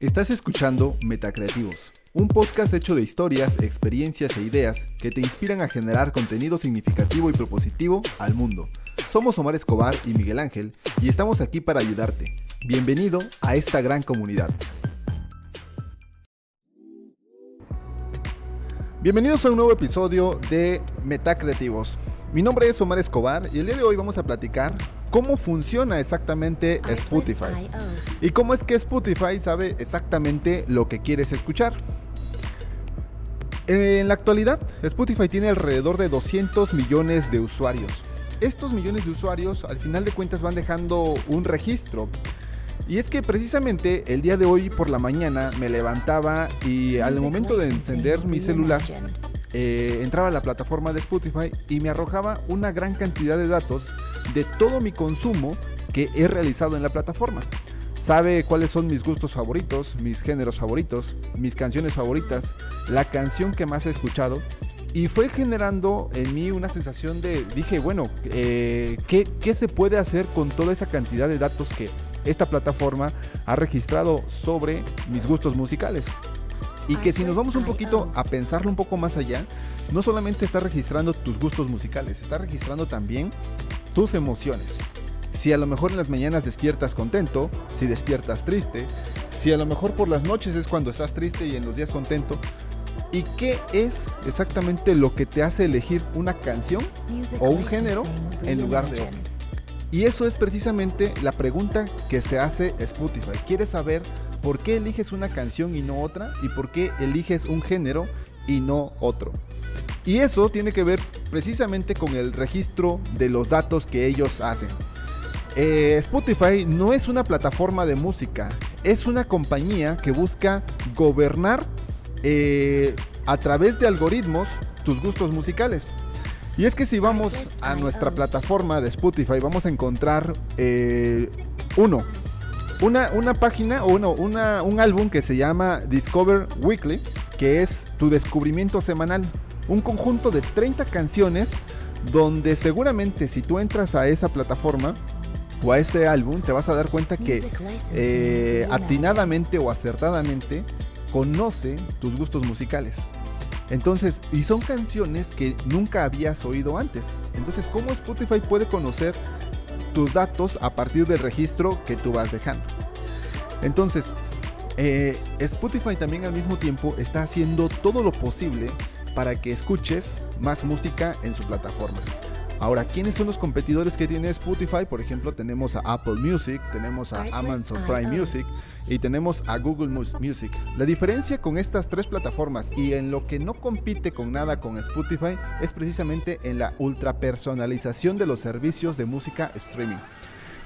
Estás escuchando Metacreativos, un podcast hecho de historias, experiencias e ideas que te inspiran a generar contenido significativo y propositivo al mundo. Somos Omar Escobar y Miguel Ángel y estamos aquí para ayudarte. Bienvenido a esta gran comunidad. Bienvenidos a un nuevo episodio de Metacreativos. Mi nombre es Omar Escobar y el día de hoy vamos a platicar cómo funciona exactamente Spotify y cómo es que Spotify sabe exactamente lo que quieres escuchar. En la actualidad, Spotify tiene alrededor de 200 millones de usuarios. Estos millones de usuarios al final de cuentas van dejando un registro. Y es que precisamente el día de hoy por la mañana me levantaba y al momento de encender mi celular eh, entraba a la plataforma de Spotify y me arrojaba una gran cantidad de datos de todo mi consumo que he realizado en la plataforma. Sabe cuáles son mis gustos favoritos, mis géneros favoritos, mis canciones favoritas, la canción que más he escuchado. Y fue generando en mí una sensación de, dije, bueno, eh, ¿qué, ¿qué se puede hacer con toda esa cantidad de datos que esta plataforma ha registrado sobre mis gustos musicales? Y que si nos vamos un poquito a pensarlo un poco más allá, no solamente está registrando tus gustos musicales, está registrando también tus emociones. Si a lo mejor en las mañanas despiertas contento, si despiertas triste, si a lo mejor por las noches es cuando estás triste y en los días contento, ¿y qué es exactamente lo que te hace elegir una canción o un género en lugar de otro? Y eso es precisamente la pregunta que se hace Spotify. ¿Quieres saber por qué eliges una canción y no otra y por qué eliges un género y no otro. Y eso tiene que ver precisamente con el registro de los datos que ellos hacen. Eh, Spotify no es una plataforma de música, es una compañía que busca gobernar eh, a través de algoritmos tus gustos musicales. Y es que si vamos a nuestra plataforma de Spotify vamos a encontrar eh, uno, una, una página o uno una, un álbum que se llama Discover Weekly, que es tu descubrimiento semanal. Un conjunto de 30 canciones donde seguramente si tú entras a esa plataforma o a ese álbum te vas a dar cuenta que eh, atinadamente o acertadamente conoce tus gustos musicales. Entonces, y son canciones que nunca habías oído antes. Entonces, ¿cómo Spotify puede conocer tus datos a partir del registro que tú vas dejando. Entonces, eh, Spotify también al mismo tiempo está haciendo todo lo posible para que escuches más música en su plataforma. Ahora, ¿quiénes son los competidores que tiene Spotify? Por ejemplo, tenemos a Apple Music, tenemos a Amazon Prime Music y tenemos a Google Music. La diferencia con estas tres plataformas y en lo que no compite con nada con Spotify es precisamente en la ultra personalización de los servicios de música streaming.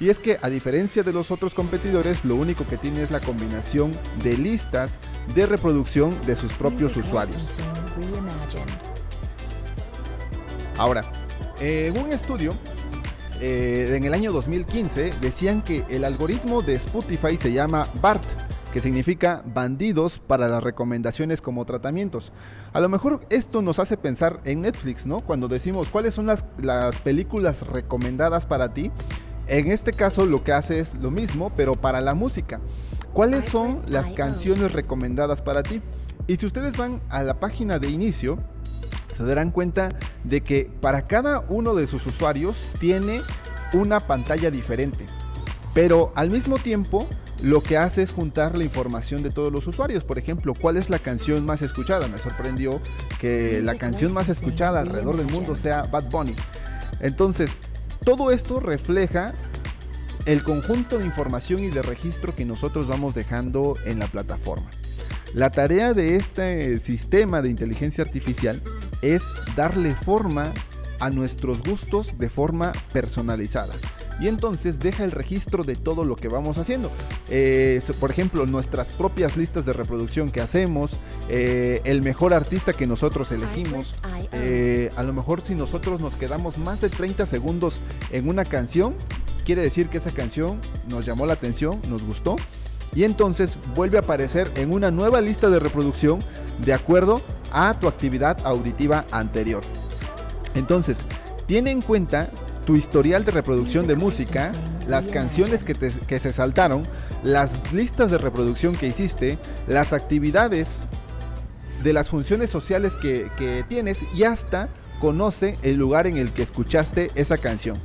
Y es que a diferencia de los otros competidores, lo único que tiene es la combinación de listas de reproducción de sus propios usuarios. Ahora, en un estudio eh, en el año 2015 decían que el algoritmo de Spotify se llama BART, que significa bandidos para las recomendaciones como tratamientos. A lo mejor esto nos hace pensar en Netflix, ¿no? Cuando decimos cuáles son las, las películas recomendadas para ti. En este caso lo que hace es lo mismo, pero para la música. ¿Cuáles son las canciones recomendadas para ti? Y si ustedes van a la página de inicio, se darán cuenta de que para cada uno de sus usuarios tiene una pantalla diferente. Pero al mismo tiempo lo que hace es juntar la información de todos los usuarios. Por ejemplo, ¿cuál es la canción más escuchada? Me sorprendió que la canción más escuchada alrededor del mundo sea Bad Bunny. Entonces, todo esto refleja el conjunto de información y de registro que nosotros vamos dejando en la plataforma. La tarea de este sistema de inteligencia artificial es darle forma a nuestros gustos de forma personalizada. Y entonces deja el registro de todo lo que vamos haciendo. Eh, por ejemplo, nuestras propias listas de reproducción que hacemos, eh, el mejor artista que nosotros elegimos. Eh, a lo mejor si nosotros nos quedamos más de 30 segundos en una canción, quiere decir que esa canción nos llamó la atención, nos gustó y entonces vuelve a aparecer en una nueva lista de reproducción de acuerdo a tu actividad auditiva anterior. Entonces, tiene en cuenta tu historial de reproducción de música, las canciones que, que se saltaron, las listas de reproducción que hiciste, las actividades de las funciones sociales que, que tienes y hasta conoce el lugar en el que escuchaste esa canción.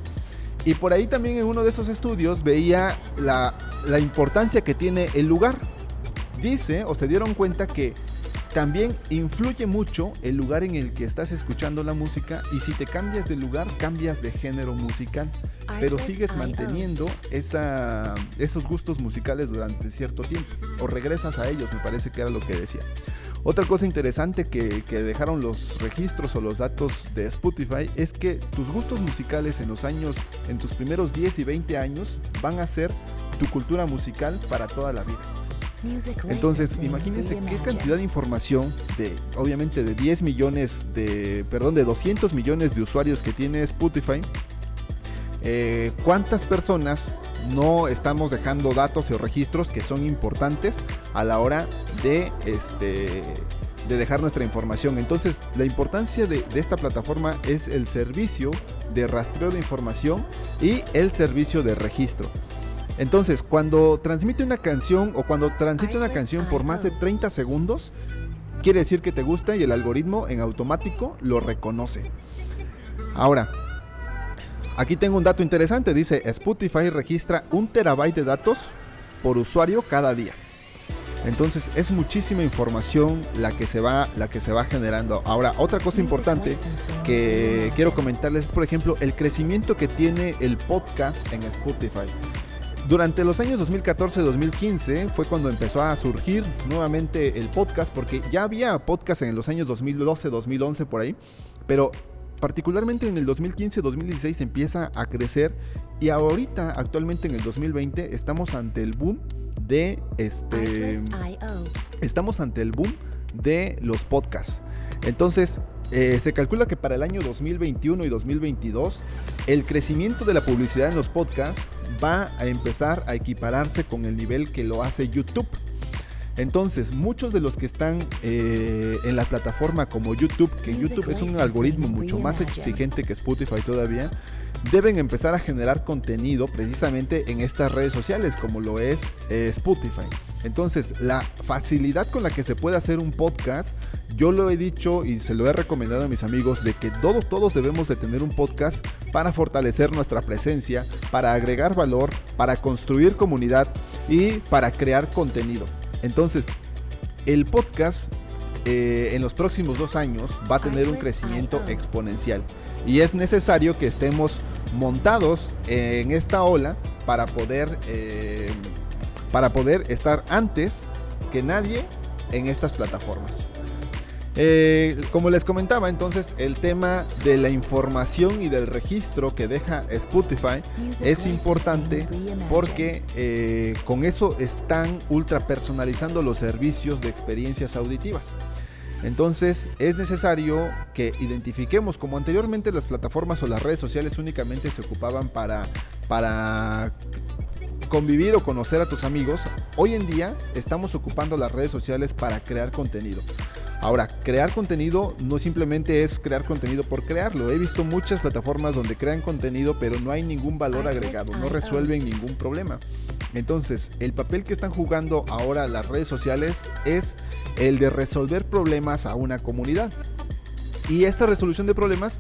Y por ahí también en uno de esos estudios veía la, la importancia que tiene el lugar. Dice o se dieron cuenta que también influye mucho el lugar en el que estás escuchando la música y si te cambias de lugar, cambias de género musical, pero sigues manteniendo esa, esos gustos musicales durante cierto tiempo o regresas a ellos, me parece que era lo que decía. Otra cosa interesante que, que, dejaron los registros o los datos de Spotify es que tus gustos musicales en los años, en tus primeros 10 y 20 años, van a ser tu cultura musical para toda la vida. Entonces, imagínense qué cantidad de información de, obviamente, de 10 millones de, perdón, de 200 millones de usuarios que tiene Spotify. Eh, ¿Cuántas personas no estamos dejando datos o registros que son importantes a la hora de, este, de dejar nuestra información? Entonces, la importancia de, de esta plataforma es el servicio de rastreo de información y el servicio de registro. Entonces, cuando transmite una canción o cuando transite una canción por más de 30 segundos, quiere decir que te gusta y el algoritmo en automático lo reconoce. Ahora, aquí tengo un dato interesante. Dice, Spotify registra un terabyte de datos por usuario cada día. Entonces es muchísima información la que se va, la que se va generando. Ahora, otra cosa importante que quiero comentarles es, por ejemplo, el crecimiento que tiene el podcast en Spotify. Durante los años 2014-2015 fue cuando empezó a surgir nuevamente el podcast, porque ya había podcast en los años 2012-2011 por ahí, pero particularmente en el 2015-2016 empieza a crecer y ahorita actualmente en el 2020 estamos ante el boom de este estamos ante el boom de los podcasts. Entonces, eh, se calcula que para el año 2021 y 2022 el crecimiento de la publicidad en los podcasts va a empezar a equipararse con el nivel que lo hace YouTube. Entonces, muchos de los que están eh, en la plataforma como YouTube, que YouTube es un algoritmo mucho más exigente que Spotify todavía, deben empezar a generar contenido precisamente en estas redes sociales como lo es eh, Spotify. Entonces, la facilidad con la que se puede hacer un podcast, yo lo he dicho y se lo he recomendado a mis amigos de que todos, todos debemos de tener un podcast para fortalecer nuestra presencia, para agregar valor, para construir comunidad y para crear contenido. Entonces, el podcast eh, en los próximos dos años va a tener un crecimiento exponencial. Y es necesario que estemos montados en esta ola para poder, eh, para poder estar antes que nadie en estas plataformas. Eh, como les comentaba, entonces el tema de la información y del registro que deja Spotify es importante porque eh, con eso están ultra personalizando los servicios de experiencias auditivas. Entonces es necesario que identifiquemos, como anteriormente las plataformas o las redes sociales únicamente se ocupaban para, para convivir o conocer a tus amigos, hoy en día estamos ocupando las redes sociales para crear contenido. Ahora, crear contenido no simplemente es crear contenido por crearlo. He visto muchas plataformas donde crean contenido pero no hay ningún valor agregado, no resuelven ningún problema. Entonces, el papel que están jugando ahora las redes sociales es el de resolver problemas a una comunidad. Y esta resolución de problemas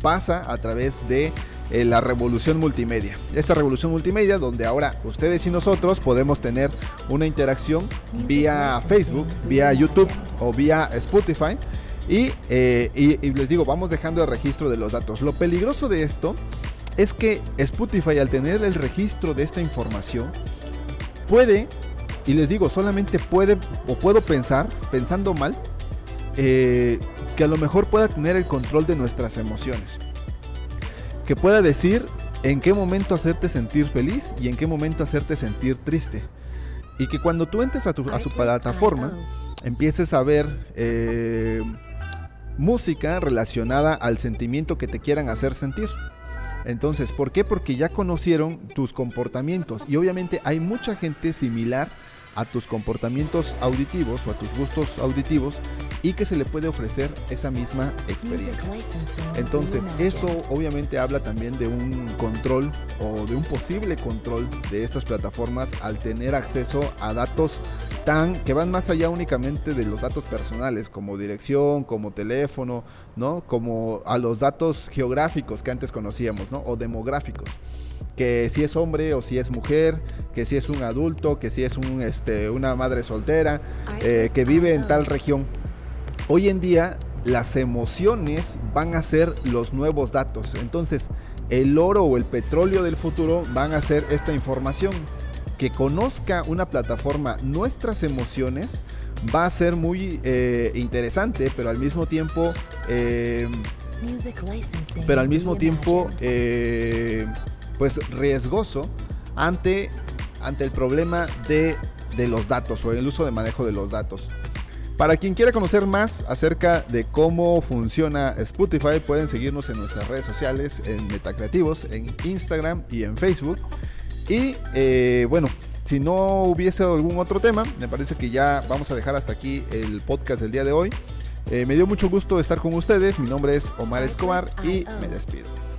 pasa a través de eh, la revolución multimedia. Esta revolución multimedia donde ahora ustedes y nosotros podemos tener una interacción vía Facebook, vía YouTube o vía Spotify. Eh, y, y les digo, vamos dejando el registro de los datos. Lo peligroso de esto es que Spotify al tener el registro de esta información puede, y les digo, solamente puede o puedo pensar, pensando mal, eh, que a lo mejor pueda tener el control de nuestras emociones. Que pueda decir en qué momento hacerte sentir feliz y en qué momento hacerte sentir triste. Y que cuando tú entres a, tu, a su plataforma, empieces a ver eh, música relacionada al sentimiento que te quieran hacer sentir. Entonces, ¿por qué? Porque ya conocieron tus comportamientos y obviamente hay mucha gente similar a tus comportamientos auditivos o a tus gustos auditivos y que se le puede ofrecer esa misma experiencia. Entonces, eso obviamente habla también de un control o de un posible control de estas plataformas al tener acceso a datos tan que van más allá únicamente de los datos personales, como dirección, como teléfono, ¿no? Como a los datos geográficos que antes conocíamos, ¿no? O demográficos que si es hombre o si es mujer, que si es un adulto, que si es un, este, una madre soltera, eh, que vive en tal región. Hoy en día las emociones van a ser los nuevos datos. Entonces, el oro o el petróleo del futuro van a ser esta información. Que conozca una plataforma nuestras emociones va a ser muy eh, interesante, pero al mismo tiempo, eh, pero al mismo tiempo, pues riesgoso ante, ante el problema de, de los datos o el uso de manejo de los datos. Para quien quiera conocer más acerca de cómo funciona Spotify, pueden seguirnos en nuestras redes sociales, en Metacreativos, en Instagram y en Facebook. Y eh, bueno, si no hubiese algún otro tema, me parece que ya vamos a dejar hasta aquí el podcast del día de hoy. Eh, me dio mucho gusto estar con ustedes. Mi nombre es Omar Escobar y me despido.